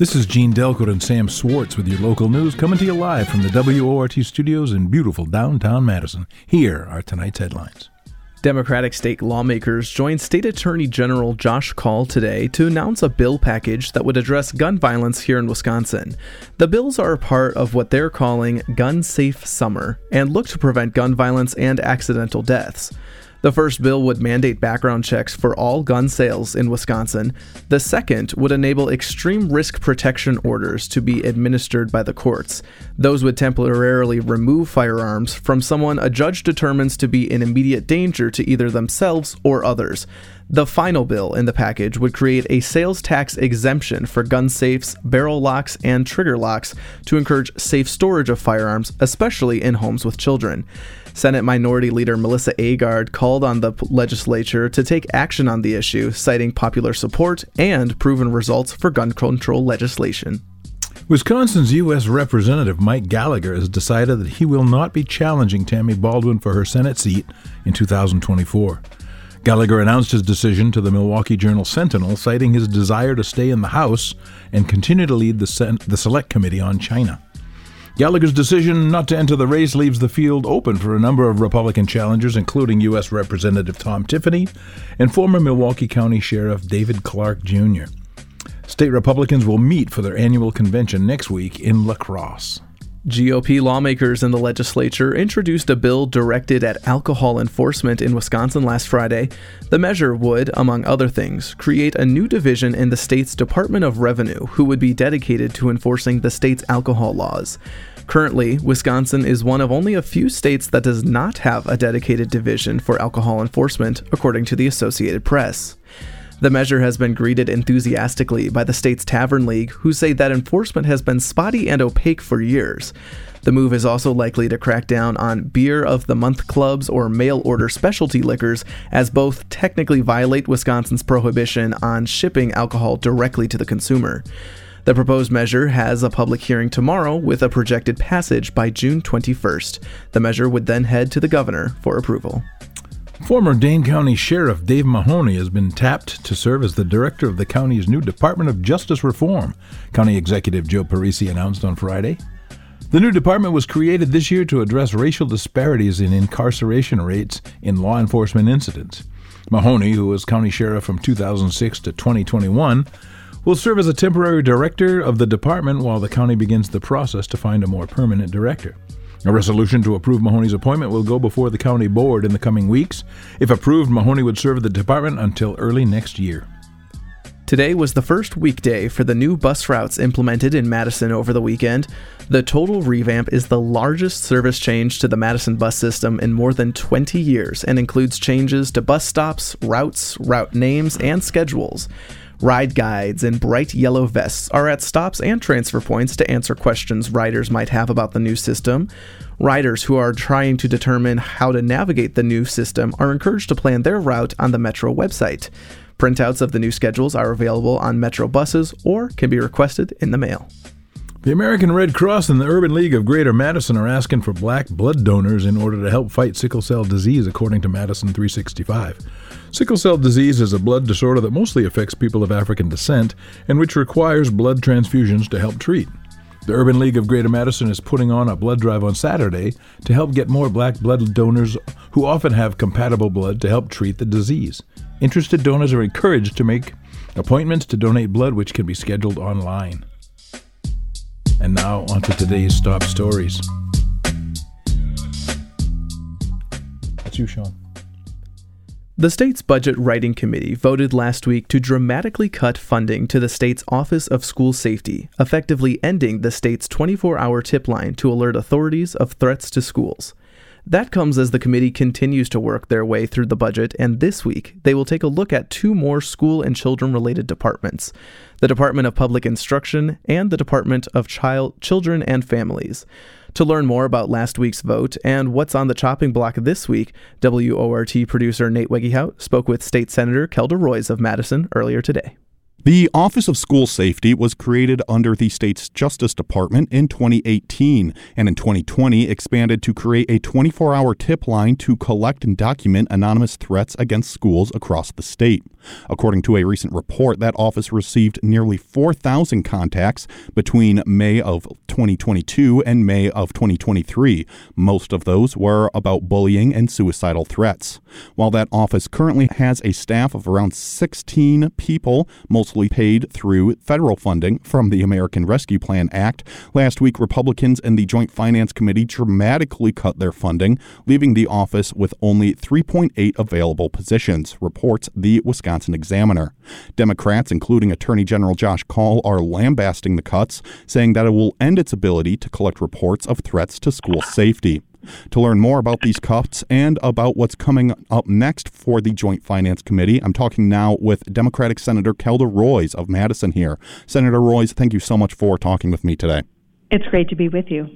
This is Gene Delcourt and Sam Swartz with your local news coming to you live from the WORT studios in beautiful downtown Madison. Here are tonight's headlines. Democratic state lawmakers joined State Attorney General Josh Kaul today to announce a bill package that would address gun violence here in Wisconsin. The bills are a part of what they're calling Gun Safe Summer and look to prevent gun violence and accidental deaths. The first bill would mandate background checks for all gun sales in Wisconsin. The second would enable extreme risk protection orders to be administered by the courts. Those would temporarily remove firearms from someone a judge determines to be in immediate danger to either themselves or others. The final bill in the package would create a sales tax exemption for gun safes, barrel locks, and trigger locks to encourage safe storage of firearms, especially in homes with children. Senate Minority Leader Melissa Agard called on the legislature to take action on the issue, citing popular support and proven results for gun control legislation. Wisconsin's U.S. Representative Mike Gallagher has decided that he will not be challenging Tammy Baldwin for her Senate seat in 2024. Gallagher announced his decision to the Milwaukee Journal Sentinel, citing his desire to stay in the House and continue to lead the, Sen- the Select Committee on China. Gallagher's decision not to enter the race leaves the field open for a number of Republican challengers, including U.S. Representative Tom Tiffany and former Milwaukee County Sheriff David Clarke Jr. State Republicans will meet for their annual convention next week in La Crosse. GOP lawmakers in the legislature introduced a bill directed at alcohol enforcement in Wisconsin last Friday. The measure would, among other things, create a new division in the state's Department of Revenue who would be dedicated to enforcing the state's alcohol laws. Currently, Wisconsin is one of only a few states that does not have a dedicated division for alcohol enforcement, according to the Associated Press. The measure has been greeted enthusiastically by the state's Tavern League, who say that enforcement has been spotty and opaque for years. The move is also likely to crack down on beer of the month clubs or mail order specialty liquors, as both technically violate Wisconsin's prohibition on shipping alcohol directly to the consumer. The proposed measure has a public hearing tomorrow with a projected passage by June 21st. The measure would then head to the governor for approval. Former Dane County Sheriff Dave Mahoney has been tapped to serve as the director of the county's new Department of Justice Reform, County Executive Joe Parisi announced on Friday. The new department was created this year to address racial disparities in incarceration rates in law enforcement incidents. Mahoney, who was county sheriff from 2006 to 2021, will serve as a temporary director of the department while the county begins the process to find a more permanent director. A resolution to approve Mahoney's appointment will go before the county board in the coming weeks. If approved, Mahoney would serve the department until early next year. Today was the first weekday for the new bus routes implemented in Madison over the weekend. The total revamp is the largest service change to the Madison bus system in more than 20 years and includes changes to bus stops, routes, route names, and schedules. Ride guides in bright yellow vests are at stops and transfer points to answer questions riders might have about the new system. Riders who are trying to determine how to navigate the new system are encouraged to plan their route on the Metro website. Printouts of the new schedules are available on Metro buses or can be requested in the mail. The American Red Cross and the Urban League of Greater Madison are asking for black blood donors in order to help fight sickle cell disease, according to Madison 365. Sickle cell disease is a blood disorder that mostly affects people of African descent and which requires blood transfusions to help treat. The Urban League of Greater Madison is putting on a blood drive on Saturday to help get more black blood donors who often have compatible blood to help treat the disease. Interested donors are encouraged to make appointments to donate blood, which can be scheduled online. And now, on to today's top stories. That's you, Sean. The state's Budget Writing Committee voted last week to dramatically cut funding to the state's Office of School Safety, effectively ending the state's 24 hour tip line to alert authorities of threats to schools. That comes as the committee continues to work their way through the budget, and this week they will take a look at two more school and children related departments the Department of Public Instruction and the Department of Child, Children and Families. To learn more about last week's vote and what's on the chopping block this week, WORT producer Nate Wegehout spoke with State Senator Kelda Roys of Madison earlier today. The Office of School Safety was created under the state's Justice Department in 2018 and in 2020 expanded to create a 24 hour tip line to collect and document anonymous threats against schools across the state. According to a recent report, that office received nearly 4,000 contacts between May of 2022 and May of 2023. Most of those were about bullying and suicidal threats. While that office currently has a staff of around 16 people, most mostly paid through federal funding from the American Rescue Plan Act. Last week, Republicans in the Joint Finance Committee dramatically cut their funding, leaving the office with only 3.8 available positions, reports the Wisconsin Examiner. Democrats, including Attorney General Josh Kaul, are lambasting the cuts, saying that it will end its ability to collect reports of threats to school safety. To learn more about these cuts and about what's coming up next for the Joint Finance Committee, I'm talking now with Democratic Senator Kelda Roys of Madison here. Senator Roys, thank you so much for talking with me today. It's great to be with you.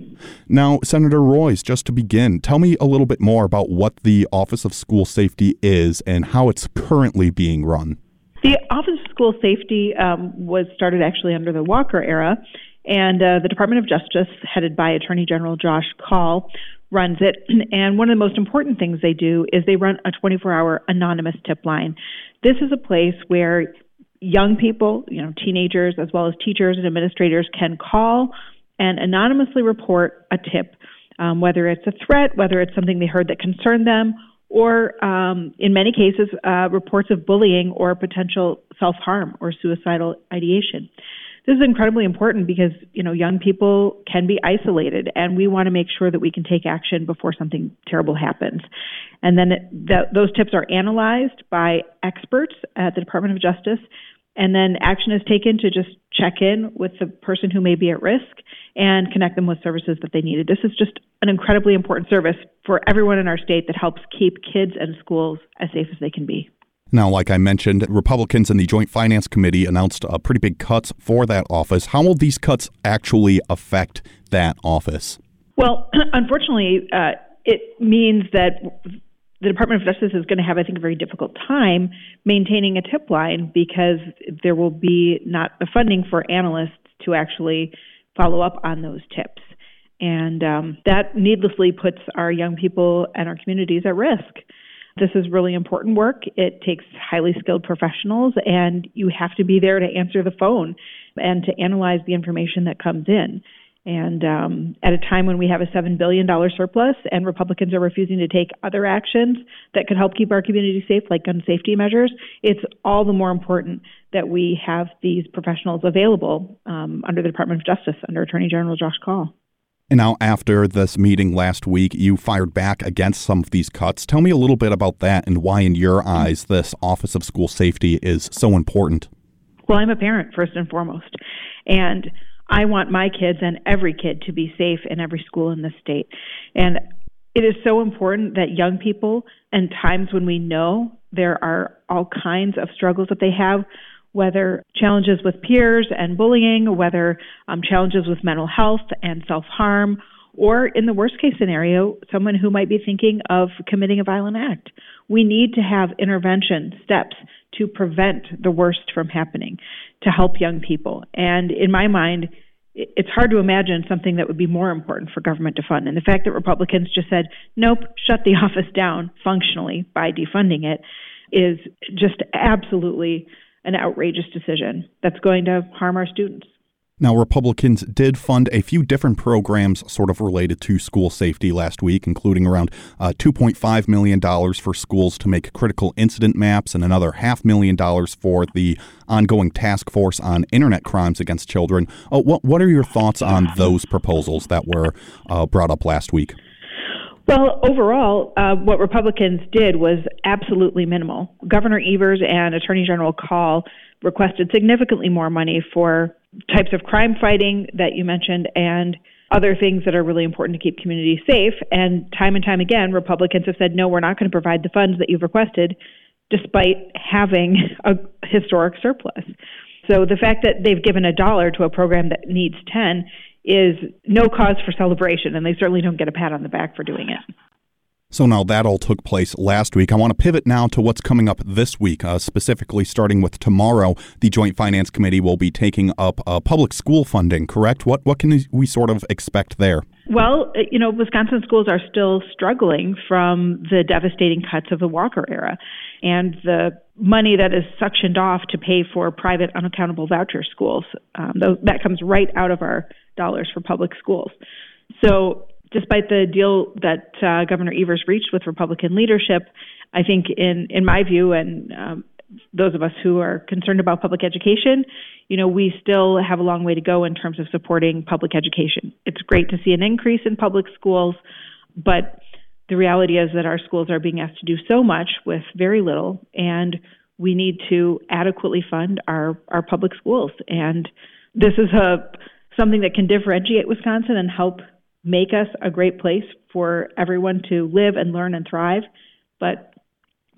Now, Senator Roys, just to begin, tell me a little bit more about what the Office of School Safety is and how it's currently being run. The Office of School Safety um, was started actually under the Walker era, and uh, the Department of Justice, headed by Attorney General Josh Kaul, runs it. And one of the most important things they do is they run a 24 hour anonymous tip line. This is a place where young people, you know, teenagers, as well as teachers and administrators can call and anonymously report a tip, um, whether it's a threat, whether it's something they heard that concerned them, or um, in many cases, uh, reports of bullying or potential self harm or suicidal ideation this is incredibly important because you know young people can be isolated and we want to make sure that we can take action before something terrible happens and then it, the, those tips are analyzed by experts at the department of justice and then action is taken to just check in with the person who may be at risk and connect them with services that they needed. This is just an incredibly important service for everyone in our state that helps keep kids and schools as safe as they can be. Now, like I mentioned, Republicans in the Joint Finance Committee announced uh, pretty big cuts for that office. How will these cuts actually affect that office? Well, unfortunately, uh, it means that the Department of Justice is going to have, I think, a very difficult time maintaining a tip line because there will be not the funding for analysts to actually follow up on those tips. And um, that needlessly puts our young people and our communities at risk. This is really important work. It takes highly skilled professionals, and you have to be there to answer the phone and to analyze the information that comes in. And um, at a time when we have a $7 billion surplus and Republicans are refusing to take other actions that could help keep our community safe, like gun safety measures, it's all the more important that we have these professionals available um, under the Department of Justice, under Attorney General Josh Kaul. And now, after this meeting last week, you fired back against some of these cuts. Tell me a little bit about that and why, in your eyes, this Office of School Safety is so important. Well, I'm a parent, first and foremost. And I want my kids and every kid to be safe in every school in the state. And it is so important that young people, and times when we know there are all kinds of struggles that they have, whether challenges with peers and bullying, whether um, challenges with mental health and self harm, or in the worst case scenario, someone who might be thinking of committing a violent act. We need to have intervention steps to prevent the worst from happening, to help young people. And in my mind, it's hard to imagine something that would be more important for government to fund. And the fact that Republicans just said, nope, shut the office down functionally by defunding it is just absolutely an outrageous decision that's going to harm our students. Now, Republicans did fund a few different programs sort of related to school safety last week, including around uh, $2.5 million for schools to make critical incident maps and another half million dollars for the ongoing task force on internet crimes against children. Uh, what, what are your thoughts on those proposals that were uh, brought up last week? Well, overall, uh, what Republicans did was absolutely minimal. Governor Evers and Attorney General Kaul requested significantly more money for types of crime fighting that you mentioned and other things that are really important to keep communities safe. And time and time again, Republicans have said, no, we're not going to provide the funds that you've requested, despite having a historic surplus. So the fact that they've given a dollar to a program that needs 10 is no cause for celebration, and they certainly don't get a pat on the back for doing it. So now that all took place last week. I want to pivot now to what's coming up this week, uh, specifically starting with tomorrow. The Joint Finance Committee will be taking up uh, public school funding, correct? What, what can we sort of expect there? Well, uh, you know, Wisconsin schools are still struggling from the devastating cuts of the Walker era and the money that is suctioned off to pay for private unaccountable voucher schools. Um, that comes right out of our dollars for public schools. So despite the deal that uh, Governor Evers reached with Republican leadership, I think, in in my view, and um, those of us who are concerned about public education, you know, we still have a long way to go in terms of supporting public education. It's great to see an increase in public schools, but the reality is that our schools are being asked to do so much with very little, and we need to adequately fund our our public schools. And this is a something that can differentiate Wisconsin and help make us a great place for everyone to live and learn and thrive. But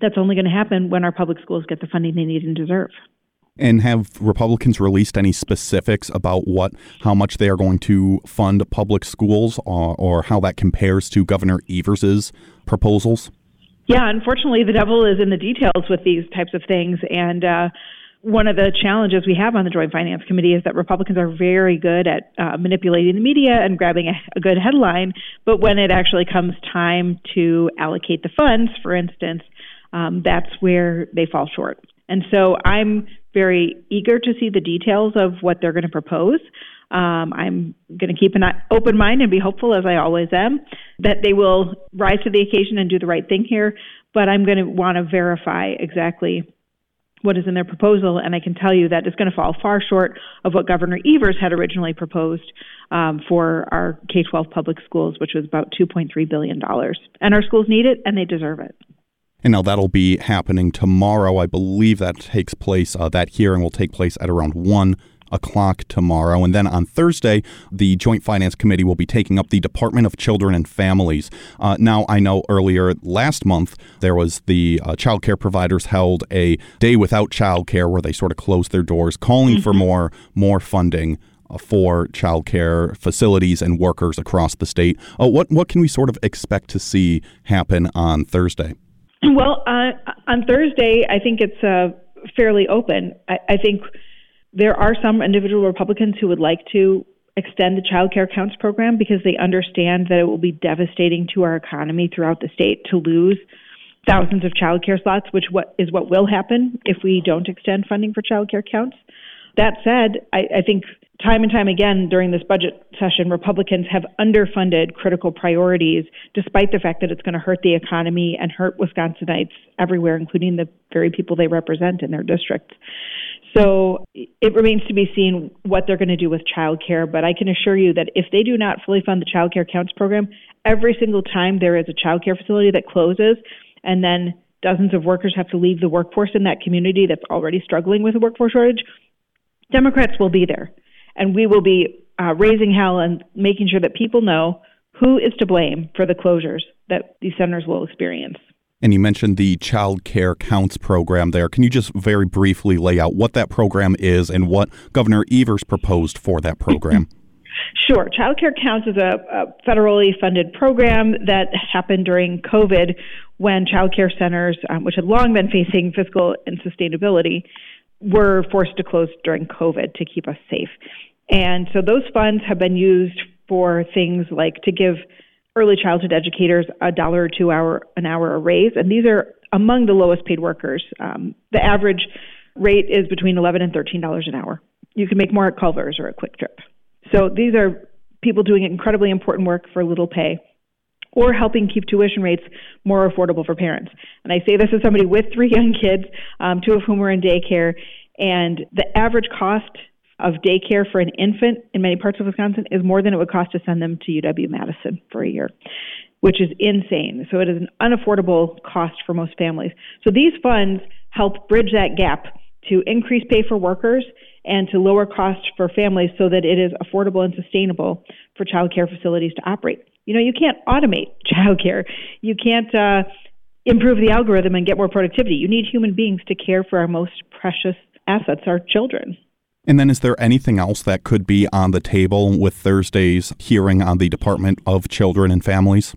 that's only going to happen when our public schools get the funding they need and deserve. And have Republicans released any specifics about what, how much they are going to fund public schools, or, or how that compares to Governor Evers's proposals? Yeah, unfortunately, the devil is in the details with these types of things, and uh, one of the challenges we have on the Joint Finance Committee is that Republicans are very good at uh, manipulating the media and grabbing a, a good headline, but when it actually comes time to allocate the funds, for instance, um, that's where they fall short. And so I'm very eager to see the details of what they're going to propose. Um, I'm going to keep an open mind and be hopeful, as I always am, that they will rise to the occasion and do the right thing here. But I'm going to want to verify exactly what is in their proposal, and I can tell you that it's going to fall far short of what Governor Evers had originally proposed um, for our K 12 public schools, which was about $2.3 billion. And our schools need it, and they deserve it. And now that'll be happening tomorrow. I believe that takes place, uh, that hearing will take place at around 1 o'clock tomorrow. And then on Thursday, the Joint Finance Committee will be taking up the Department of Children and Families. Uh, now, I know earlier last month there was the uh, child care providers held a day without child care where they sort of closed their doors, calling mm-hmm. for more more funding. Uh, for child care facilities and workers across the state. Uh, what what can we sort of expect to see happen on Thursday? Well, uh, on Thursday, I think it's uh, fairly open. I, I think there are some individual Republicans who would like to extend the child care counts program because they understand that it will be devastating to our economy throughout the state to lose thousands of child care slots, which what is what will happen if we don't extend funding for child care counts. That said, I, I think time and time again during this budget session, Republicans have underfunded critical priorities, despite the fact that it's going to hurt the economy and hurt Wisconsinites everywhere, including the very people they represent in their districts. So it remains to be seen what they're going to do with childcare. But I can assure you that if they do not fully fund the Child Care Counts program, every single time there is a child care facility that closes, and then dozens of workers have to leave the workforce in that community that's already struggling with a workforce shortage, Democrats will be there. And we will be uh, raising hell and making sure that people know who is to blame for the closures that these centers will experience. And you mentioned the Child Care Counts program there. Can you just very briefly lay out what that program is and what Governor Evers proposed for that program? Sure. Child Care Counts is a, a, federally funded program that happened during COVID when child care centers, um, which had long been facing fiscal insustainability, were forced to close during COVID to keep us safe. And so those funds have been used for things like to give early childhood educators a dollar or two hour an hour a raise, and these are among the lowest paid workers. Um, the average rate is between eleven and thirteen dollars an hour. You can make more at Culver's or at Kwik Trip. So these are people doing incredibly important work for little pay or helping keep tuition rates more affordable for parents. And I say this as somebody with three young kids, um, two of whom are in daycare, and the average cost of daycare for an infant in many parts of Wisconsin is more than it would cost to send them to UW Madison for a year, which is insane. So it is an unaffordable cost for most families. So these funds help bridge that gap to increase pay for workers and to lower costs for families so that it is affordable and sustainable for child care facilities to operate. You know, you can't automate childcare. You can't uh, improve the algorithm and get more productivity. You need human beings to care for our most precious assets, our children. And then, is there anything else that could be on the table with Thursday's hearing on the Department of Children and Families?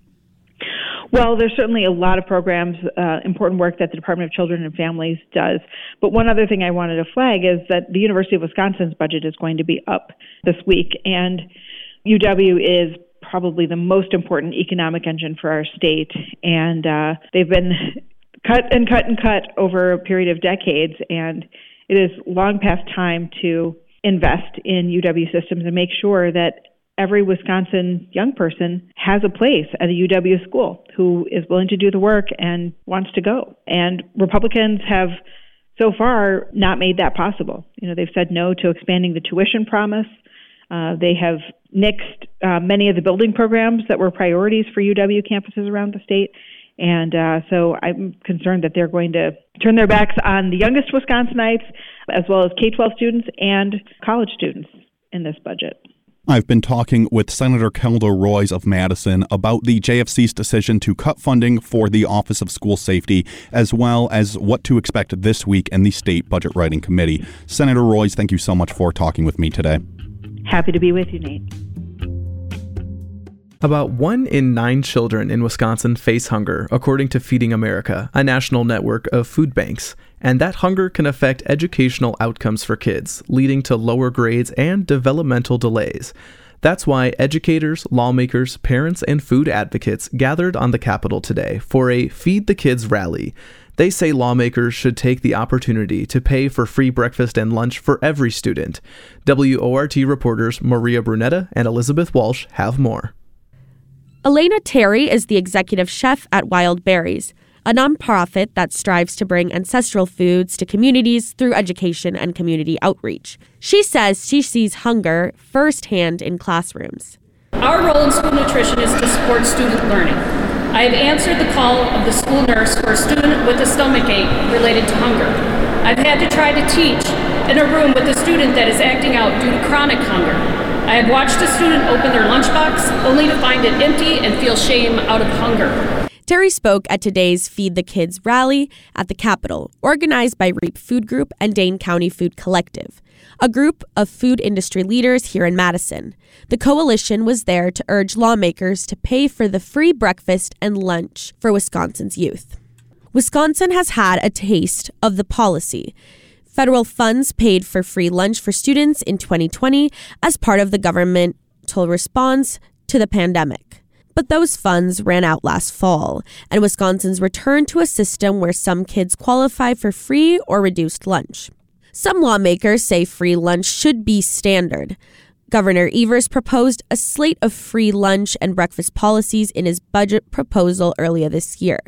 Well, there's certainly a lot of programs, uh, important work that the Department of Children and Families does. But one other thing I wanted to flag is that the University of Wisconsin's budget is going to be up this week, and UW is probably the most important economic engine for our state, and uh, they've been cut and cut and cut over a period of decades, and it is long past time to invest in UW systems and make sure that every Wisconsin young person has a place at a UW school who is willing to do the work and wants to go. And Republicans have so far not made that possible. You know, they've said no to expanding the tuition promise. Uh, they have nixed uh, many of the building programs that were priorities for UW campuses around the state. And uh, so I'm concerned that they're going to turn their backs on the youngest Wisconsinites, as well as K 12 students and college students in this budget. I've been talking with Senator Kelda Roys of Madison about the JFC's decision to cut funding for the Office of School Safety, as well as what to expect this week in the State Budget Writing Committee. Senator Roys, thank you so much for talking with me today. Happy to be with you, Nate. About one in nine children in Wisconsin face hunger, according to Feeding America, a national network of food banks. And that hunger can affect educational outcomes for kids, leading to lower grades and developmental delays. That's why educators, lawmakers, parents, and food advocates gathered on the Capitol today for a Feed the Kids rally. They say lawmakers should take the opportunity to pay for free breakfast and lunch for every student. WORT reporters Maria Brunetta and Elizabeth Walsh have more. Elena Terry is the executive chef at Wild Bearies, a nonprofit that strives to bring ancestral foods to communities through education and community outreach. She says she sees hunger firsthand in classrooms. Our role in school nutrition is to support student learning. I have answered the call of the school nurse for a student with a stomach ache related to hunger. I've had to try to teach in a room with a student that is acting out due to chronic hunger. I have watched a student open their lunchbox only to find it empty and feel shame out of hunger. Terry spoke at today's Feed the Kids rally at the Capitol, organized by REAP Food Group and Dane County Food Collective, a group of food industry leaders here in Madison. The coalition was there to urge lawmakers to pay for the free breakfast and lunch for Wisconsin's youth. Wisconsin has had a taste of the policy Federal funds paid for free lunch for students in 2020 as part of the governmental response to the pandemic. But those funds ran out last fall, and Wisconsin's returned to a system where some kids qualify for free or reduced lunch. Some lawmakers say free lunch should be standard. Governor Evers proposed a slate of free lunch and breakfast policies in his budget proposal earlier this year.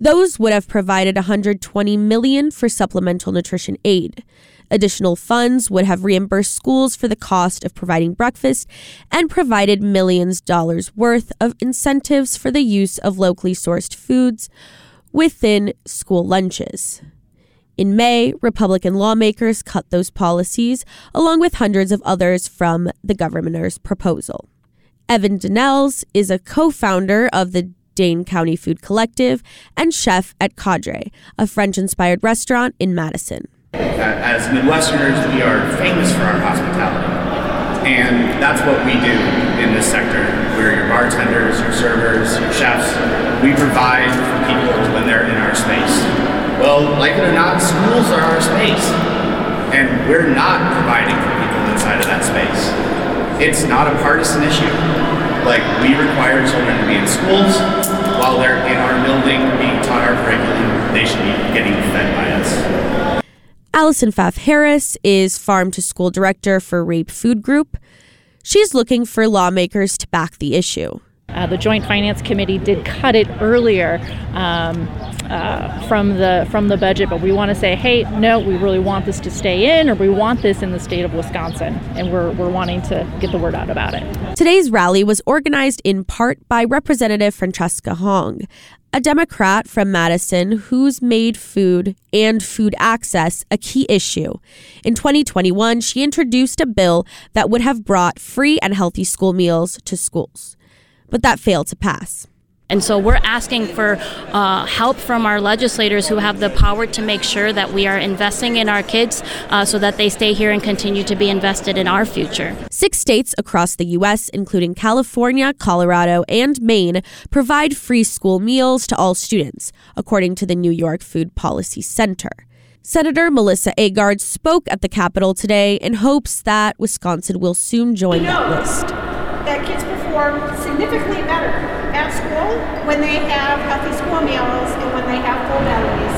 Those would have provided 120 million for supplemental nutrition aid. Additional funds would have reimbursed schools for the cost of providing breakfast and provided millions dollars worth of incentives for the use of locally sourced foods within school lunches. In May, Republican lawmakers cut those policies, along with hundreds of others from the governor's proposal. Evan Dannells is a co founder of the Dane County Food Collective, and chef at Cadre, a French inspired restaurant in Madison. As Midwesterners, we are famous for our hospitality. And that's what we do in this sector. We're your bartenders, your servers, your chefs. We provide for people when they're in our space. Well, like it or not, schools are our space. And we're not providing for people inside of that space. It's not a partisan issue. Like, we require children to be in schools while they're in our building being taught our curriculum. They should be getting fed by us. Allison Pfaff Harris is farm to school director for REAP Food Group. She's looking for lawmakers to back the issue. Uh, the Joint Finance Committee did cut it earlier um, uh, from the from the budget, but we want to say, hey, no, we really want this to stay in, or we want this in the state of Wisconsin, and we're we're wanting to get the word out about it. Today's rally was organized in part by Representative Francesca Hong, a Democrat from Madison who's made food and food access a key issue. In 2021, she introduced a bill that would have brought free and healthy school meals to schools but that failed to pass. And so we're asking for uh, help from our legislators who have the power to make sure that we are investing in our kids uh, so that they stay here and continue to be invested in our future. Six states across the U.S., including California, Colorado, and Maine, provide free school meals to all students, according to the New York Food Policy Center. Senator Melissa Agard spoke at the Capitol today in hopes that Wisconsin will soon join that list. That kids perform significantly better at school when they have healthy school meals and when they have full bellies.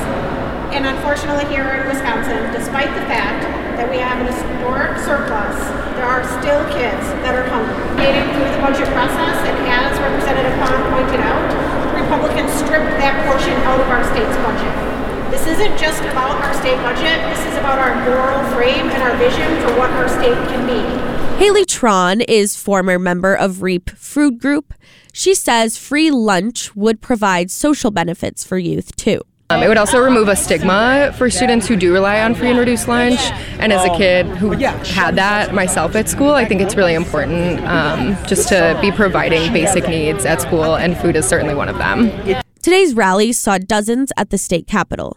And unfortunately, here in Wisconsin, despite the fact that we have an historic surplus, there are still kids that are hungry. Made it through the budget process, and as Representative Hong pointed out, Republicans stripped that portion out of our state's budget. This isn't just about our state budget, this is about our moral frame and our vision for what our state can be. Haley Tron is former member of REAP Food Group. She says free lunch would provide social benefits for youth too. Um, it would also remove a stigma for students who do rely on free and reduced lunch. And as a kid who had that myself at school, I think it's really important um, just to be providing basic needs at school, and food is certainly one of them. Today's rally saw dozens at the state capitol.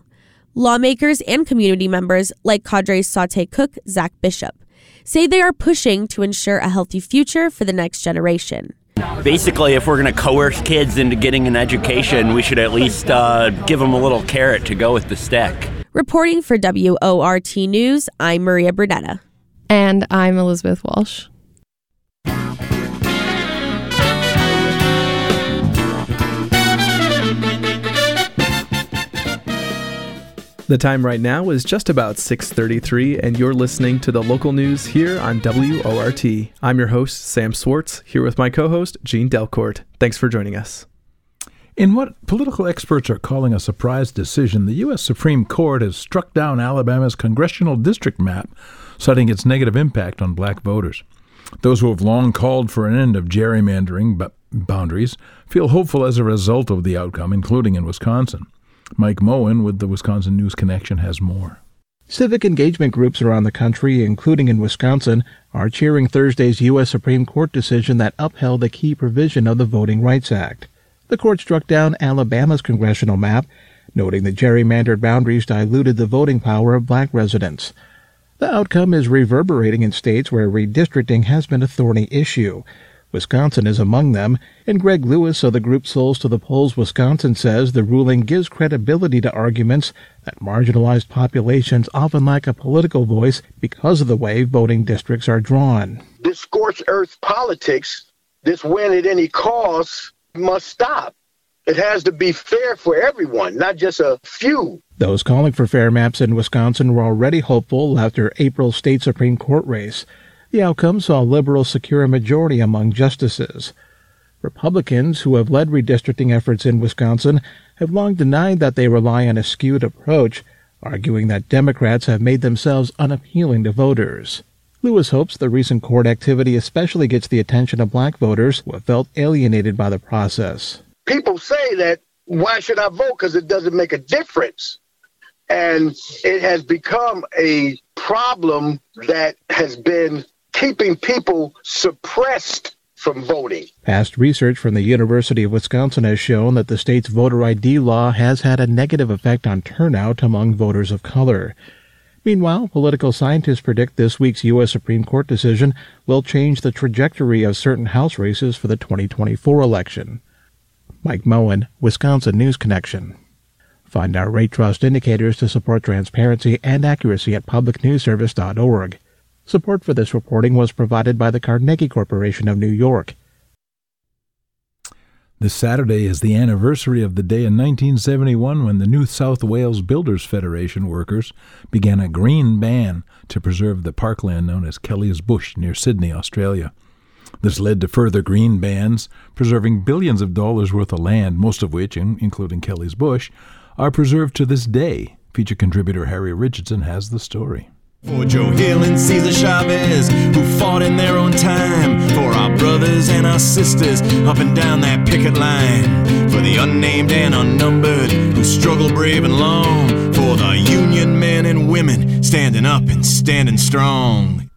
Lawmakers and community members like Cadre Saute cook Zach Bishop say they are pushing to ensure a healthy future for the next generation. Basically, if we're going to coerce kids into getting an education, we should at least uh, give them a little carrot to go with the stick. Reporting for WORT News, I'm Maria Bernetta. And I'm Elizabeth Walsh. The time right now is just about 6:33 and you're listening to the local news here on WORT. I'm your host Sam Swartz here with my co-host Gene Delcourt. Thanks for joining us. In what political experts are calling a surprise decision, the U.S. Supreme Court has struck down Alabama's congressional district map, citing its negative impact on black voters. Those who have long called for an end of gerrymandering boundaries feel hopeful as a result of the outcome, including in Wisconsin. Mike Moen with the Wisconsin News Connection has more. Civic engagement groups around the country, including in Wisconsin, are cheering Thursday's U.S. Supreme Court decision that upheld a key provision of the Voting Rights Act. The court struck down Alabama's congressional map, noting that gerrymandered boundaries diluted the voting power of black residents. The outcome is reverberating in states where redistricting has been a thorny issue. Wisconsin is among them, and Greg Lewis of the group Souls to the Polls Wisconsin says the ruling gives credibility to arguments that marginalized populations often lack a political voice because of the way voting districts are drawn. This scorched earth politics, this win at any cost, must stop. It has to be fair for everyone, not just a few. Those calling for fair maps in Wisconsin were already hopeful after April's state Supreme Court race. The outcome saw liberals secure a majority among justices. Republicans, who have led redistricting efforts in Wisconsin, have long denied that they rely on a skewed approach, arguing that Democrats have made themselves unappealing to voters. Lewis hopes the recent court activity especially gets the attention of black voters who have felt alienated by the process. People say that why should I vote because it doesn't make a difference. And it has become a problem that has been keeping people suppressed from voting. Past research from the University of Wisconsin has shown that the state's voter ID law has had a negative effect on turnout among voters of color. Meanwhile, political scientists predict this week's U.S. Supreme Court decision will change the trajectory of certain House races for the 2024 election. Mike Moen, Wisconsin News Connection. Find our rate trust indicators to support transparency and accuracy at publicnewsservice.org. Support for this reporting was provided by the Carnegie Corporation of New York. This Saturday is the anniversary of the day in 1971 when the New South Wales Builders Federation workers began a green ban to preserve the parkland known as Kelly's Bush near Sydney, Australia. This led to further green bans, preserving billions of dollars worth of land, most of which, including Kelly's Bush, are preserved to this day. Feature contributor Harry Richardson has the story. For Joe Hill and Cesar Chavez, who fought in their own time. For our brothers and our sisters up and down that picket line. For the unnamed and unnumbered, who struggle brave and long. For the union men and women standing up and standing strong.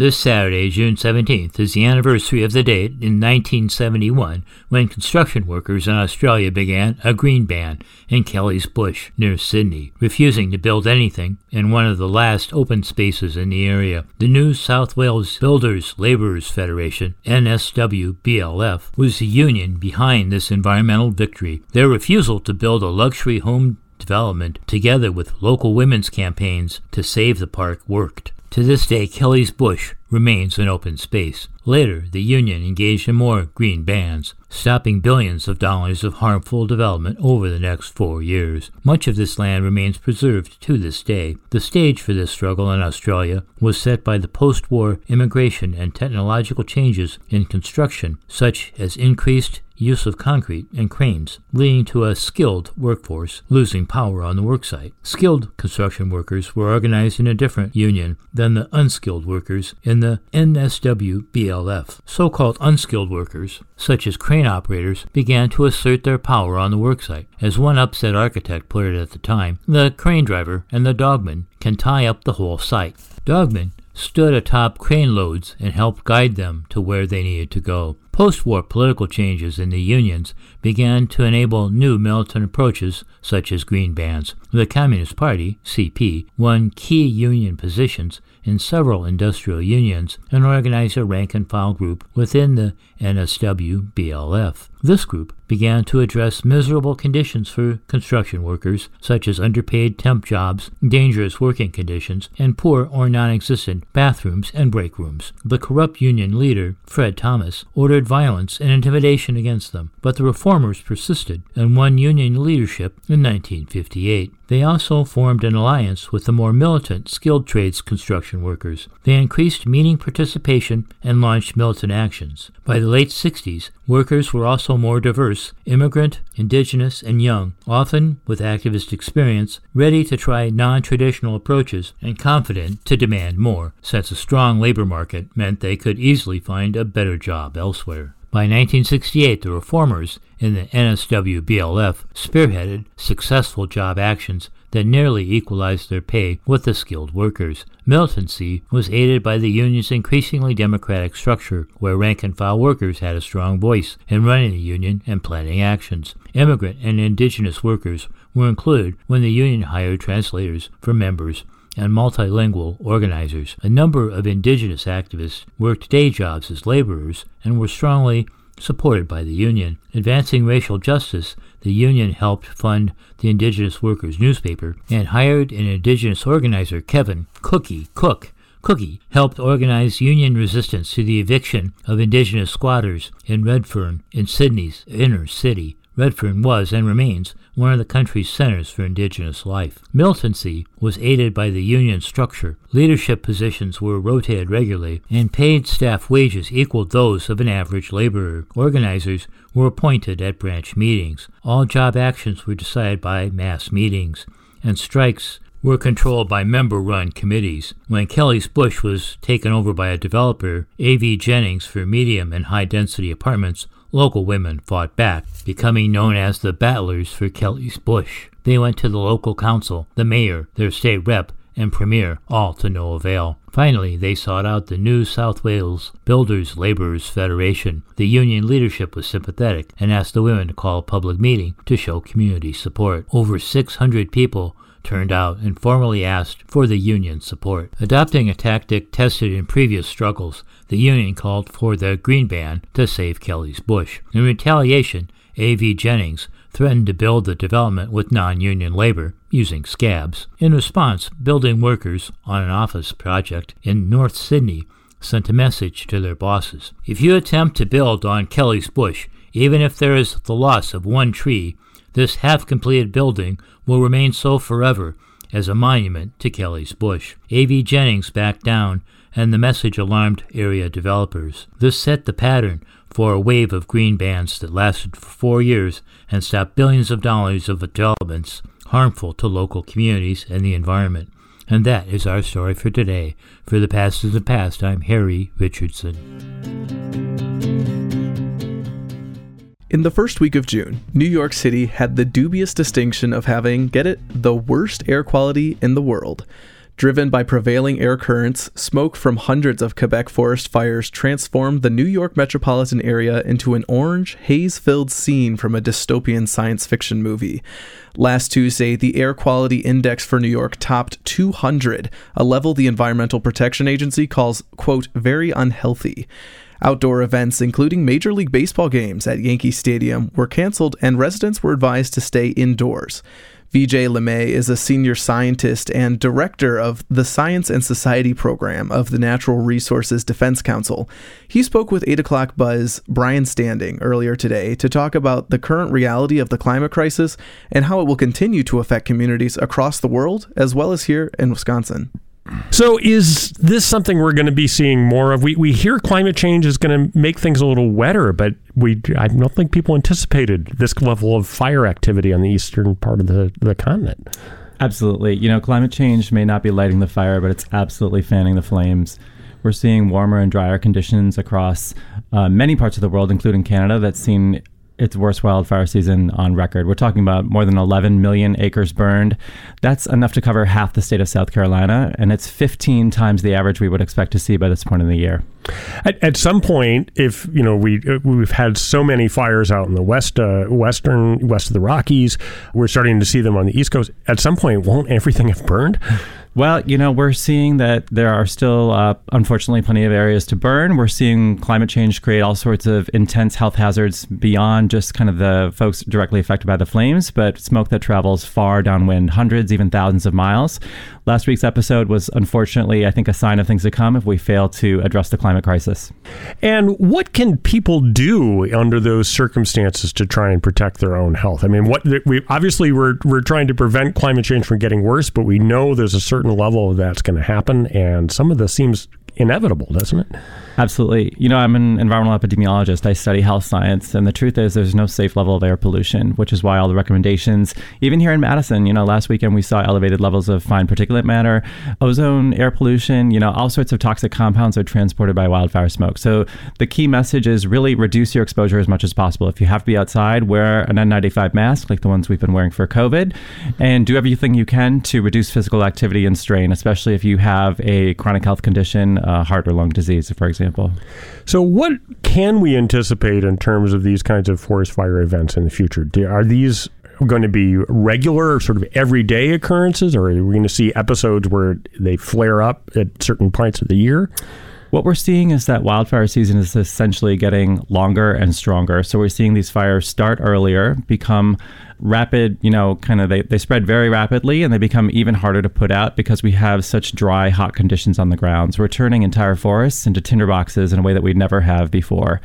This Saturday, June 17th, is the anniversary of the date in 1971 when construction workers in Australia began a green ban in Kelly's Bush near Sydney, refusing to build anything in one of the last open spaces in the area. The New South Wales Builders Labourers Federation, NSWBLF, was the union behind this environmental victory. Their refusal to build a luxury home development, together with local women's campaigns to save the park, worked. To this day, Kelly's Bush remains an open space. Later, the Union engaged in more green bans, stopping billions of dollars of harmful development over the next four years. Much of this land remains preserved to this day. The stage for this struggle in Australia was set by the post war immigration and technological changes in construction, such as increased use of concrete and cranes, leading to a skilled workforce losing power on the worksite. Skilled construction workers were organized in a different union than the unskilled workers in the NSWBLF. So called unskilled workers, such as crane operators, began to assert their power on the worksite. As one upset architect put it at the time, the crane driver and the dogman can tie up the whole site. Dogmen stood atop crane loads and helped guide them to where they needed to go. Post war political changes in the unions began to enable new militant approaches such as green bans. The Communist Party, CP, won key union positions in several industrial unions and organized a rank and file group within the NSW BLF. This group began to address miserable conditions for construction workers, such as underpaid temp jobs, dangerous working conditions, and poor or non existent bathrooms and break rooms. The corrupt union leader, Fred Thomas, ordered violence and intimidation against them, but the reformers persisted and won union leadership in 1958. They also formed an alliance with the more militant skilled trades construction workers. They increased meeting participation and launched militant actions. By the late 60s, workers were also more diverse immigrant, indigenous, and young, often with activist experience, ready to try non traditional approaches, and confident to demand more, since a strong labor market meant they could easily find a better job elsewhere. By 1968, the reformers in the NSW BLF spearheaded successful job actions that nearly equalized their pay with the skilled workers. Militancy was aided by the union's increasingly democratic structure, where rank and file workers had a strong voice in running the union and planning actions. Immigrant and indigenous workers were included when the union hired translators for members and multilingual organizers. A number of indigenous activists worked day jobs as laborers and were strongly supported by the union. Advancing racial justice, the union helped fund the Indigenous Workers newspaper and hired an indigenous organizer, Kevin Cookie Cook. Cookie helped organize union resistance to the eviction of indigenous squatters in Redfern in Sydney's inner city. Redfern was and remains one of the country's centers for indigenous life. Militancy was aided by the union structure. Leadership positions were rotated regularly, and paid staff wages equaled those of an average laborer. Organizers were appointed at branch meetings. All job actions were decided by mass meetings, and strikes were controlled by member run committees. When Kelly's Bush was taken over by a developer, A.V. Jennings, for medium and high density apartments, local women fought back, becoming known as the Battlers for Kelly's Bush. They went to the local council, the mayor, their state rep, and premier, all to no avail. Finally, they sought out the New South Wales Builders Labourers Federation. The union leadership was sympathetic and asked the women to call a public meeting to show community support. Over 600 people turned out and formally asked for the Union's support. Adopting a tactic tested in previous struggles, the Union called for the Green Ban to save Kelly's Bush. In retaliation, A.V. Jennings threatened to build the development with non union labor using scabs. In response, building workers on an office project in North Sydney sent a message to their bosses. If you attempt to build on Kelly's Bush, even if there is the loss of one tree, this half completed building will remain so forever as a monument to Kelly's Bush. A.V. Jennings backed down, and the message alarmed area developers. This set the pattern for a wave of green bans that lasted for four years and stopped billions of dollars of developments harmful to local communities and the environment. And that is our story for today. For the past is the past, I'm Harry Richardson. In the first week of June, New York City had the dubious distinction of having, get it, the worst air quality in the world. Driven by prevailing air currents, smoke from hundreds of Quebec forest fires transformed the New York metropolitan area into an orange, haze filled scene from a dystopian science fiction movie. Last Tuesday, the air quality index for New York topped 200, a level the Environmental Protection Agency calls, quote, very unhealthy. Outdoor events, including Major League Baseball games at Yankee Stadium, were canceled and residents were advised to stay indoors. Vijay Limaye is a senior scientist and director of the Science and Society program of the Natural Resources Defense Council. He spoke with 8 o'clock Buzz Brian Standing earlier today to talk about the current reality of the climate crisis and how it will continue to affect communities across the world as well as here in Wisconsin. So, is this something we're going to be seeing more of? We, we hear climate change is going to make things a little wetter, but we I don't think people anticipated this level of fire activity on the eastern part of the, the continent. Absolutely. You know, climate change may not be lighting the fire, but it's absolutely fanning the flames. We're seeing warmer and drier conditions across uh, many parts of the world, including Canada, that's seen its worst wildfire season on record. We're talking about more than 11 million acres burned. That's enough to cover half the state of South Carolina, and it's 15 times the average we would expect to see by this point in the year. At, at some point, if you know we uh, we've had so many fires out in the west, uh, western west of the Rockies, we're starting to see them on the East Coast. At some point, won't everything have burned? Well, you know, we're seeing that there are still, uh, unfortunately, plenty of areas to burn. We're seeing climate change create all sorts of intense health hazards beyond just kind of the folks directly affected by the flames, but smoke that travels far downwind, hundreds, even thousands of miles. Last week's episode was unfortunately, I think, a sign of things to come if we fail to address the climate crisis. And what can people do under those circumstances to try and protect their own health? I mean, what we obviously we're we're trying to prevent climate change from getting worse, but we know there's a certain level that's going to happen, and some of this seems inevitable, doesn't it? Absolutely. You know, I'm an environmental epidemiologist. I study health science, and the truth is, there's no safe level of air pollution, which is why all the recommendations, even here in Madison, you know, last weekend we saw elevated levels of fine particulate matter, ozone, air pollution, you know, all sorts of toxic compounds are transported by wildfire smoke. So the key message is really reduce your exposure as much as possible. If you have to be outside, wear an N95 mask like the ones we've been wearing for COVID, and do everything you can to reduce physical activity and strain, especially if you have a chronic health condition, uh, heart or lung disease, for example example. So, what can we anticipate in terms of these kinds of forest fire events in the future? Are these going to be regular, sort of everyday occurrences, or are we going to see episodes where they flare up at certain points of the year? What we're seeing is that wildfire season is essentially getting longer and stronger. So we're seeing these fires start earlier, become rapid, you know, kind of they, they spread very rapidly and they become even harder to put out because we have such dry, hot conditions on the grounds. We're turning entire forests into tinderboxes in a way that we'd never have before.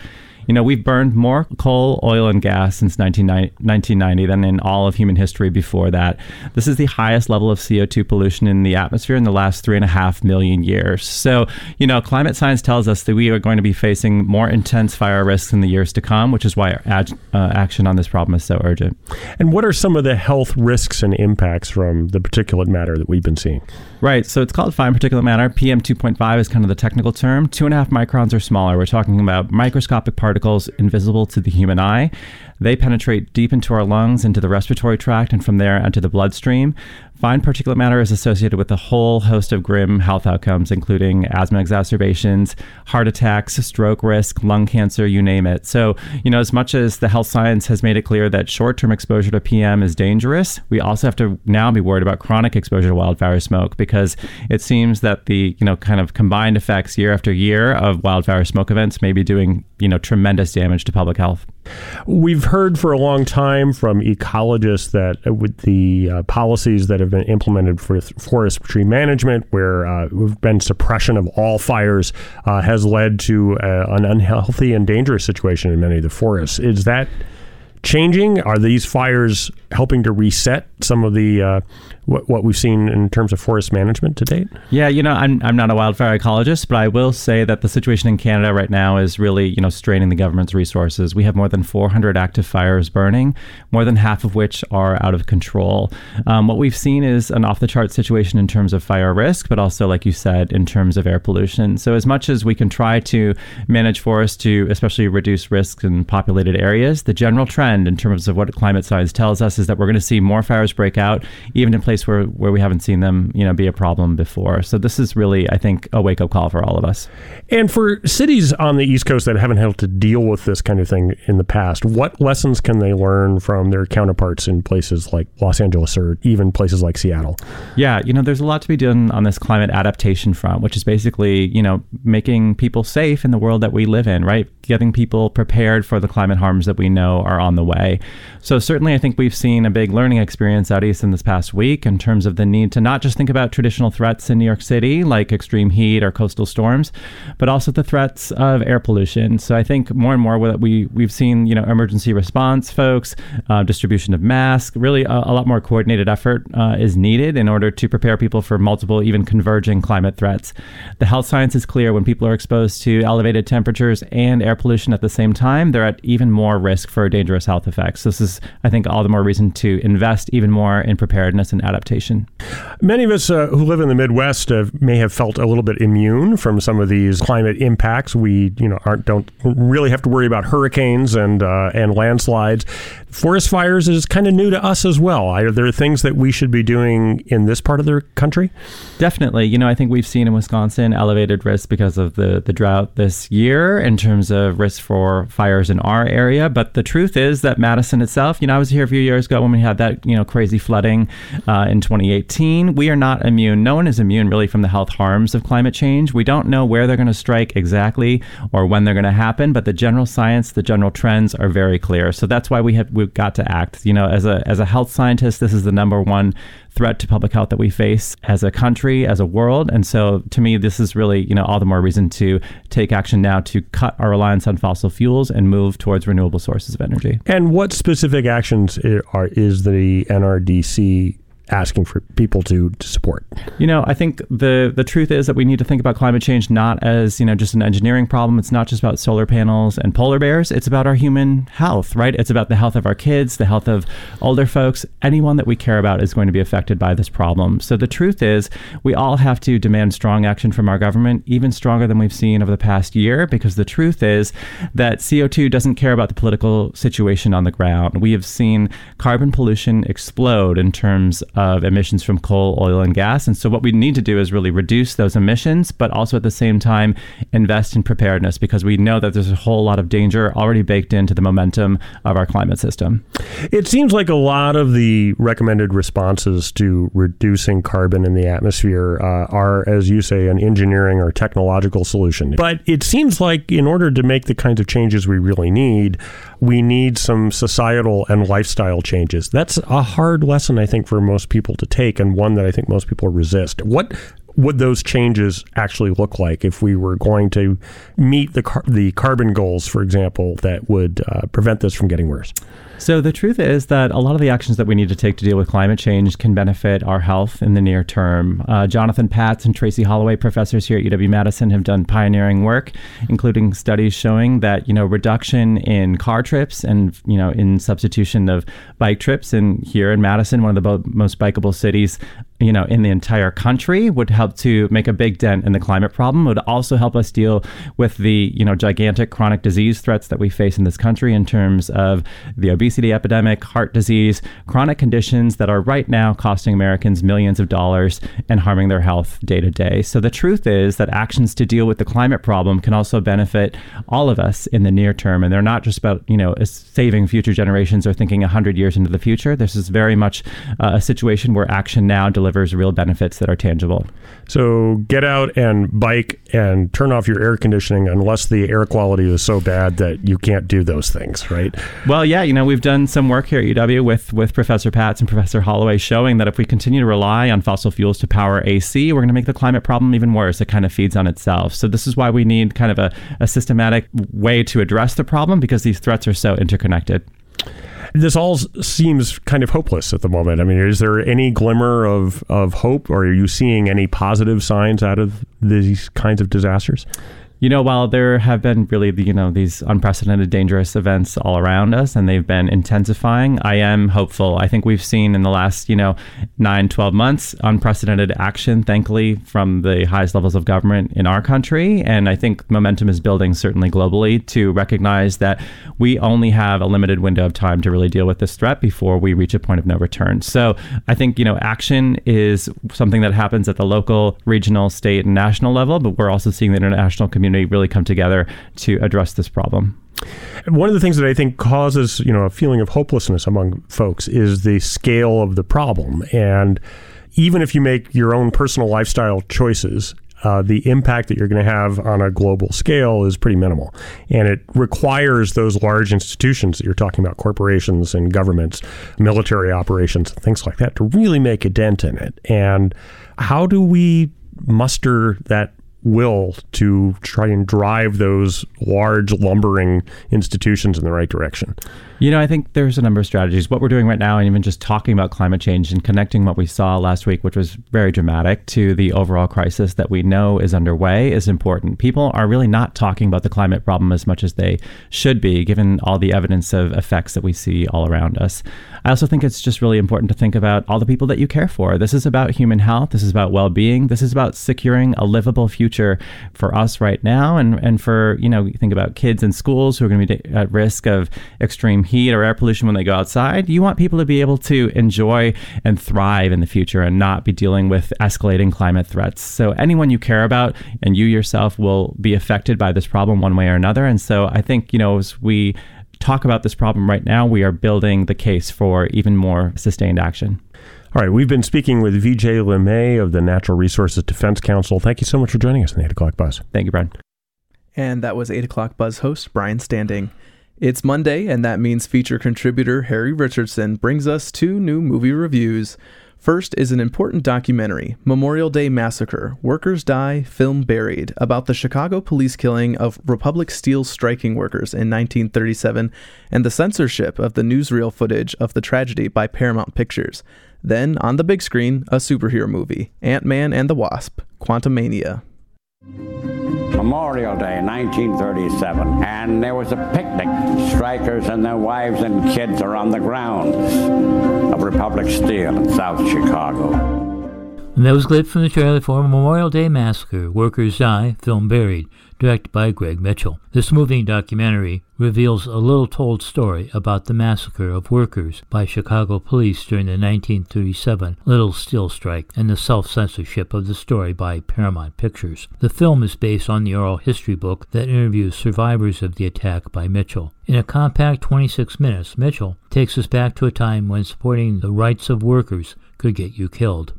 You know, we've burned more coal, oil, and gas since 1990 than in all of human history before that. This is the highest level of CO2 pollution in the atmosphere in the last three and a half million years. So, you know, climate science tells us that we are going to be facing more intense fire risks in the years to come, which is why our ad, uh, action on this problem is so urgent. And what are some of the health risks and impacts from the particulate matter that we've been seeing? Right. So it's called fine particulate matter. PM 2.5 is kind of the technical term. Two and a half microns or smaller. We're talking about microscopic particles invisible to the human eye. They penetrate deep into our lungs, into the respiratory tract, and from there into the bloodstream. Fine particulate matter is associated with a whole host of grim health outcomes, including asthma exacerbations, heart attacks, stroke risk, lung cancer, you name it. So, you know, as much as the health science has made it clear that short term exposure to PM is dangerous, we also have to now be worried about chronic exposure to wildfire smoke because it seems that the, you know, kind of combined effects year after year of wildfire smoke events may be doing, you know, tremendous damage to public health. We've heard for a long time from ecologists that with the uh, policies that have been implemented for forestry management, where uh, we've been suppression of all fires, uh, has led to uh, an unhealthy and dangerous situation in many of the forests. Is that changing? Are these fires helping to reset some of the uh, what, what we've seen in terms of forest management to date? Yeah, you know, I'm, I'm not a wildfire ecologist, but I will say that the situation in Canada right now is really, you know, straining the government's resources. We have more than 400 active fires burning, more than half of which are out of control. Um, what we've seen is an off the chart situation in terms of fire risk, but also, like you said, in terms of air pollution. So, as much as we can try to manage forests to especially reduce risks in populated areas, the general trend in terms of what climate science tells us is that we're going to see more fires break out, even in places where, where we haven't seen them, you know, be a problem before. So this is really, I think, a wake up call for all of us. And for cities on the East Coast that haven't had to deal with this kind of thing in the past, what lessons can they learn from their counterparts in places like Los Angeles or even places like Seattle? Yeah, you know, there's a lot to be done on this climate adaptation front, which is basically, you know, making people safe in the world that we live in, right? Getting people prepared for the climate harms that we know are on the way. So certainly I think we've seen a big learning experience out east in this past week in terms of the need to not just think about traditional threats in New York City like extreme heat or coastal storms, but also the threats of air pollution. So I think more and more we we've seen, you know, emergency response folks, uh, distribution of masks, really a, a, lot more coordinated effort uh, is needed in order to prepare people for multiple even converging climate threats. The health science is clear when people are exposed to elevated temperatures and air pollution at the same time, they're at even more risk for dangerous health effects. This is I think, all the more reason to invest even more in preparedness and adaptation. Many of us uh, who live in the Midwest uh, may have felt a little bit immune from some of these climate impacts. We, you know, aren't don't really have to worry about hurricanes and uh, and landslides forest fires is kind of new to us as well. Are there things that we should be doing in this part of the country? Definitely. You know, I think we've seen in Wisconsin elevated risk because of the, the drought this year in terms of risk for fires in our area. But the truth is that Madison itself, you know, I was here a few years ago when we had that, you know, crazy flooding uh, in 2018. We are not immune. No one is immune really from the health harms of climate change. We don't know where they're going to strike exactly or when they're going to happen, but the general science, the general trends are very clear. So that's why we have we we've got to act. You know, as a as a health scientist, this is the number one threat to public health that we face as a country, as a world. And so to me, this is really, you know, all the more reason to take action now to cut our reliance on fossil fuels and move towards renewable sources of energy. And what specific actions are is the NRDC asking for people to, to support? You know, I think the the truth is that we need to think about climate change not as you know just an engineering problem. It's not just about solar panels and polar bears. It's about our human health, right? It's about the health of our kids, the health of older folks. Anyone that we care about is going to be affected by this problem. So the truth is, we all have to demand strong action from our government, even stronger than we've seen over the past year, because the truth is that CO2 doesn't care about the political situation on the ground. We have seen carbon pollution explode in terms of emissions from coal, oil, and gas. And so, what we need to do is really reduce those emissions, but also at the same time invest in preparedness because we know that there's a whole lot of danger already baked into the momentum of our climate system. It seems like a lot of the recommended responses to reducing carbon in the atmosphere uh, are, as you say, an engineering or technological solution. But it seems like in order to make the kinds of changes we really need, we need some societal and lifestyle changes. That's a hard lesson, I think, for most people to take, and one that I think most people resist. What would those changes actually look like if we were going to meet the car- the carbon goals, for example, that would uh, prevent this from getting worse? So the truth is that a lot of the actions that we need to take to deal with climate change can benefit our health in the near term. Uh, Jonathan Patz and Tracey Holloway, professors here at UW Madison, have done pioneering work, including studies showing that you know reduction in car trips and you know in substitution of bike trips. And here in Madison, one of the bo- most bikeable cities, you know, in the entire country would help to make a big dent in the climate problem. It would also help us deal with the, you know, gigantic chronic disease threats that we face in this country in terms of the obesity epidemic, heart disease, chronic conditions that are right now costing Americans millions of dollars and harming their health day to day. So the truth is that actions to deal with the climate problem can also benefit all of us in the near term. And they're not just about, you know, saving future generations or thinking 100 years into the future. This is very much uh, a situation where action now delivers real benefits that are tangible. So get out and bike and turn off your air conditioning unless the air quality is so bad that you can't do those things, right? Well, yeah, you know, we've done some work here at UW with with Professor Patz and Professor Holloway showing that if we continue to rely on fossil fuels to power AC, we're going to make the climate problem even worse. It kind of feeds on itself. So this is why we need kind of a, a systematic way to address the problem because these threats are so interconnected this all seems kind of hopeless at the moment. I mean, is there any glimmer of, of hope, or are you seeing any positive signs out of these kinds of disasters? You know, while there have been really, you know, these unprecedented dangerous events all around us and they've been intensifying, I am hopeful. I think we've seen in the last, you know, nine, 12 months, unprecedented action, thankfully, from the highest levels of government in our country. And I think momentum is building certainly globally to recognize that we only have a limited window of time to really deal with this threat before we reach a point of no return. So I think, you know, action is something that happens at the local, regional, state, and national level, but we're also seeing the international community community really come together to address this problem. One of the things that I think causes, you know, a feeling of hopelessness among folks is the scale of the problem. And even if you make your own personal lifestyle choices, uh, the impact that you're going to have on a global scale is pretty minimal. And it requires those large institutions that you're talking about, corporations and governments, military operations, things like that, to really make a dent in it. And how do we muster that will to try and drive those large lumbering institutions in the right direction? You know, I think there's a number of strategies. What we're doing right now, and even just talking about climate change and connecting what we saw last week, which was very dramatic, to the overall crisis that we know is underway, is important. People are really not talking about the climate problem as much as they should be, given all the evidence of effects that we see all around us. I also think it's just really important to think about all the people that you care for. This is about human health. This is about well being. This is about securing a livable future for us right now and, and for, you know, think about kids in schools who are going to be at risk of extreme heat or air pollution when they go outside. You want people to be able to enjoy and thrive in the future and not be dealing with escalating climate threats. So, anyone you care about and you yourself will be affected by this problem one way or another. And so, I think, you know, as we talk about this problem right now, we are building the case for even more sustained action. All right, we've been speaking with Vijay Limaye of the Natural Resources Defense Council. Thank you so much for joining us in the 8 o'clock buzz. Thank you, Brian. And that was 8 o'clock buzz host Brian Standing. It's Monday, and that means feature contributor Harry Richardson brings us two new movie reviews. First is an important documentary, Memorial Day Massacre Workers Die, Film Buried, about the Chicago police killing of Republic Steel striking workers in 1937 and the censorship of the newsreel footage of the tragedy by Paramount Pictures. Then, on the big screen, a superhero movie, Ant Man and the Wasp, Quantumania. Memorial Day 1937, and there was a picnic. Strikers and their wives and kids are on the grounds of Republic Steel in South Chicago. And that was clip from the trailer for Memorial Day Massacre, Workers Die, Film Buried, directed by Greg Mitchell. This moving documentary reveals a little told story about the massacre of workers by Chicago police during the 1937 Little Steel Strike and the self censorship of the story by Paramount Pictures. The film is based on the oral history book that interviews survivors of the attack by Mitchell. In a compact 26 minutes, Mitchell takes us back to a time when supporting the rights of workers could get you killed.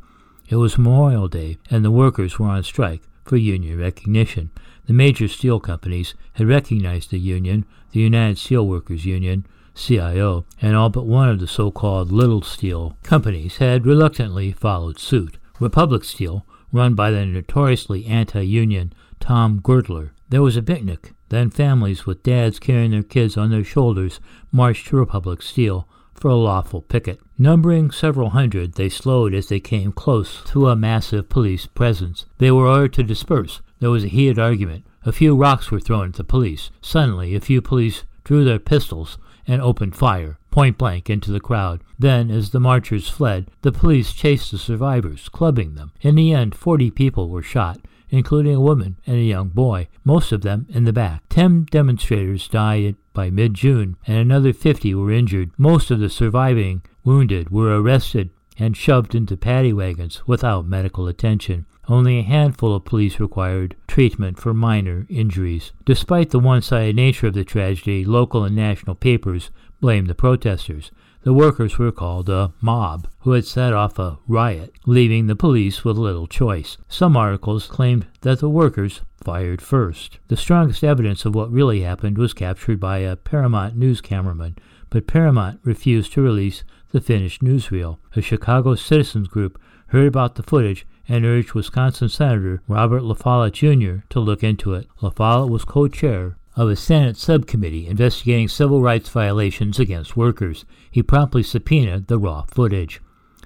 It was Memorial Day, and the workers were on strike for union recognition. The major steel companies had recognized the union, the United Steelworkers Union, CIO, and all but one of the so called Little Steel companies had reluctantly followed suit. Republic Steel, run by the notoriously anti union Tom Girdler. There was a picnic. Then families with dads carrying their kids on their shoulders marched to Republic Steel for a lawful picket. Numbering several hundred, they slowed as they came close to a massive police presence. They were ordered to disperse, there was a heated argument. A few rocks were thrown at the police. Suddenly, a few police drew their pistols and opened fire, point blank, into the crowd. Then, as the marchers fled, the police chased the survivors, clubbing them. In the end, forty people were shot, including a woman and a young boy, most of them in the back. Ten demonstrators died by mid June, and another fifty were injured. Most of the surviving wounded were arrested and shoved into paddy wagons without medical attention. Only a handful of police required treatment for minor injuries. Despite the one sided nature of the tragedy, local and national papers blamed the protesters. The workers were called a mob who had set off a riot, leaving the police with little choice. Some articles claimed that the workers fired first. The strongest evidence of what really happened was captured by a Paramount news cameraman, but Paramount refused to release the finished newsreel. A Chicago citizens group heard about the footage and urged Wisconsin Senator Robert La Follette Jr. to look into it. La Follette was co chair of a Senate subcommittee investigating civil rights violations against workers. He promptly subpoenaed the raw footage.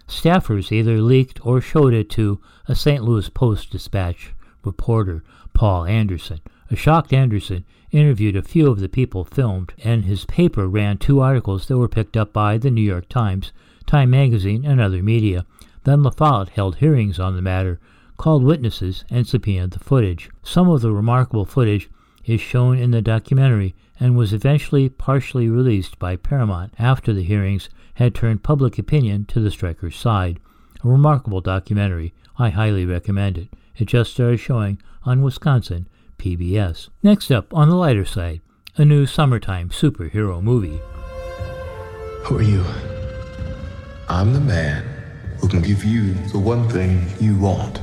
Staffers either leaked or showed it to a St. Louis Post Dispatch reporter, Paul Anderson, A shocked Anderson interviewed a few of the people filmed, and his paper ran two articles that were picked up by the New York Times, Time magazine, and other media. Then LaFollette held hearings on the matter, called witnesses, and subpoenaed the footage. Some of the remarkable footage is shown in the documentary and was eventually partially released by Paramount after the hearings had turned public opinion to the strikers' side. A remarkable documentary. I highly recommend it. It just started showing on Wisconsin PBS. Next up, on the lighter side, a new summertime superhero movie. Who are you? I'm the man who can give you the one thing you want.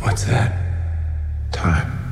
What's that? Time.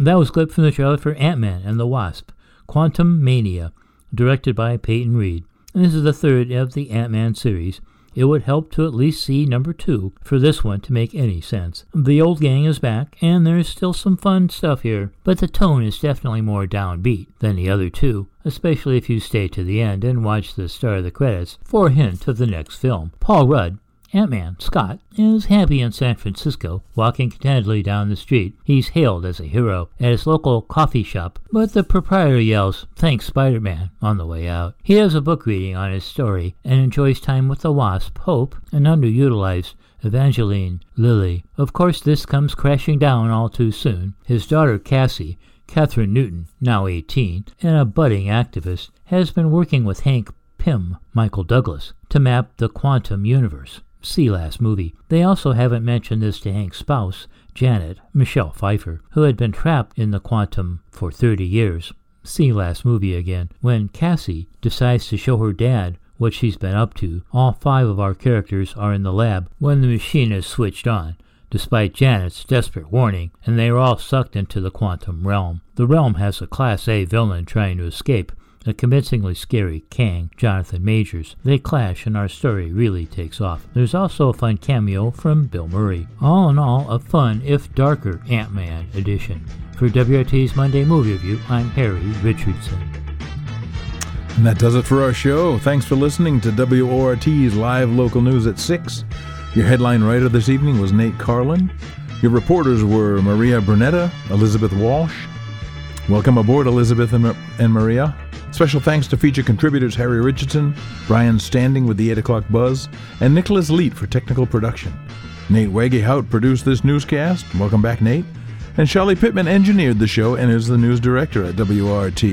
That was clip from the trailer for Ant-Man and the Wasp, Quantumania, directed by Peyton Reed. And this is the third of the Ant-Man series. It would help to at least see number two for this one to make any sense. The old gang is back, and there's still some fun stuff here, but the tone is definitely more downbeat than the other two, especially if you stay to the end and watch the start of the credits for a hint of the next film. Paul Rudd, Ant-Man, Scott, is happy in San Francisco, walking contentedly down the street. He's hailed as a hero at his local coffee shop, but the proprietor yells, Thanks, Spider-Man, on the way out. He has a book reading on his story and enjoys time with the Wasp, Hope, and underutilized Evangeline Lilly. Of course, this comes crashing down all too soon. His daughter, Cassie, Kathryn Newton, now 18, and a budding activist, has been working with Hank Pym, Michael Douglas, to map the quantum universe see last movie. They also haven't mentioned this to Hank's spouse, Janet, Michelle Pfeiffer, who had been trapped in the quantum for 30 years. See last movie again. When Cassie decides to show her dad what she's been up to, all five of our characters are in the lab when the machine is switched on despite Janet's desperate warning, and they are all sucked into the quantum realm. The realm has a Class A villain trying to escape, a convincingly scary Kang, Jonathan Majors. They clash and our story really takes off. There's also a fun cameo from Bill Murray. All in all, a fun, if darker, Ant-Man edition. For WORT's Monday Movie Review, I'm Harry Richardson. And that does it for our show. Thanks for listening to WORT's live local news at 6. Your headline writer this evening was Nate Carlin. Your reporters were Maria Brunetta, Elizabeth Walsh. Welcome aboard, Elizabeth and, and Maria. Special thanks to feature contributors Harry Richardson, Brian Standing with the 8 o'clock buzz, and Nicholas Leet for technical production. Nate Wagehout produced this newscast. Welcome back, Nate. And Shelley Pittman engineered the show and is the news director at WORT.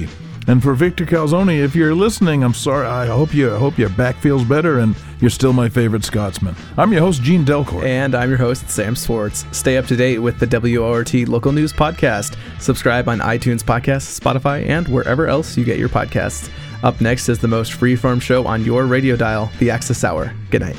And for Victor Calzone, if you're listening, I'm sorry. I hope you I hope your back feels better and you're still my favorite Scotsman. I'm your host, Gene Delcourt. And I'm your host, Sam Swartz. Stay up to date with the WORT Local News Podcast. Subscribe on iTunes Podcasts, Spotify, and wherever else you get your podcasts. Up next is the most freeform show on your radio dial, The Access Hour. Good night.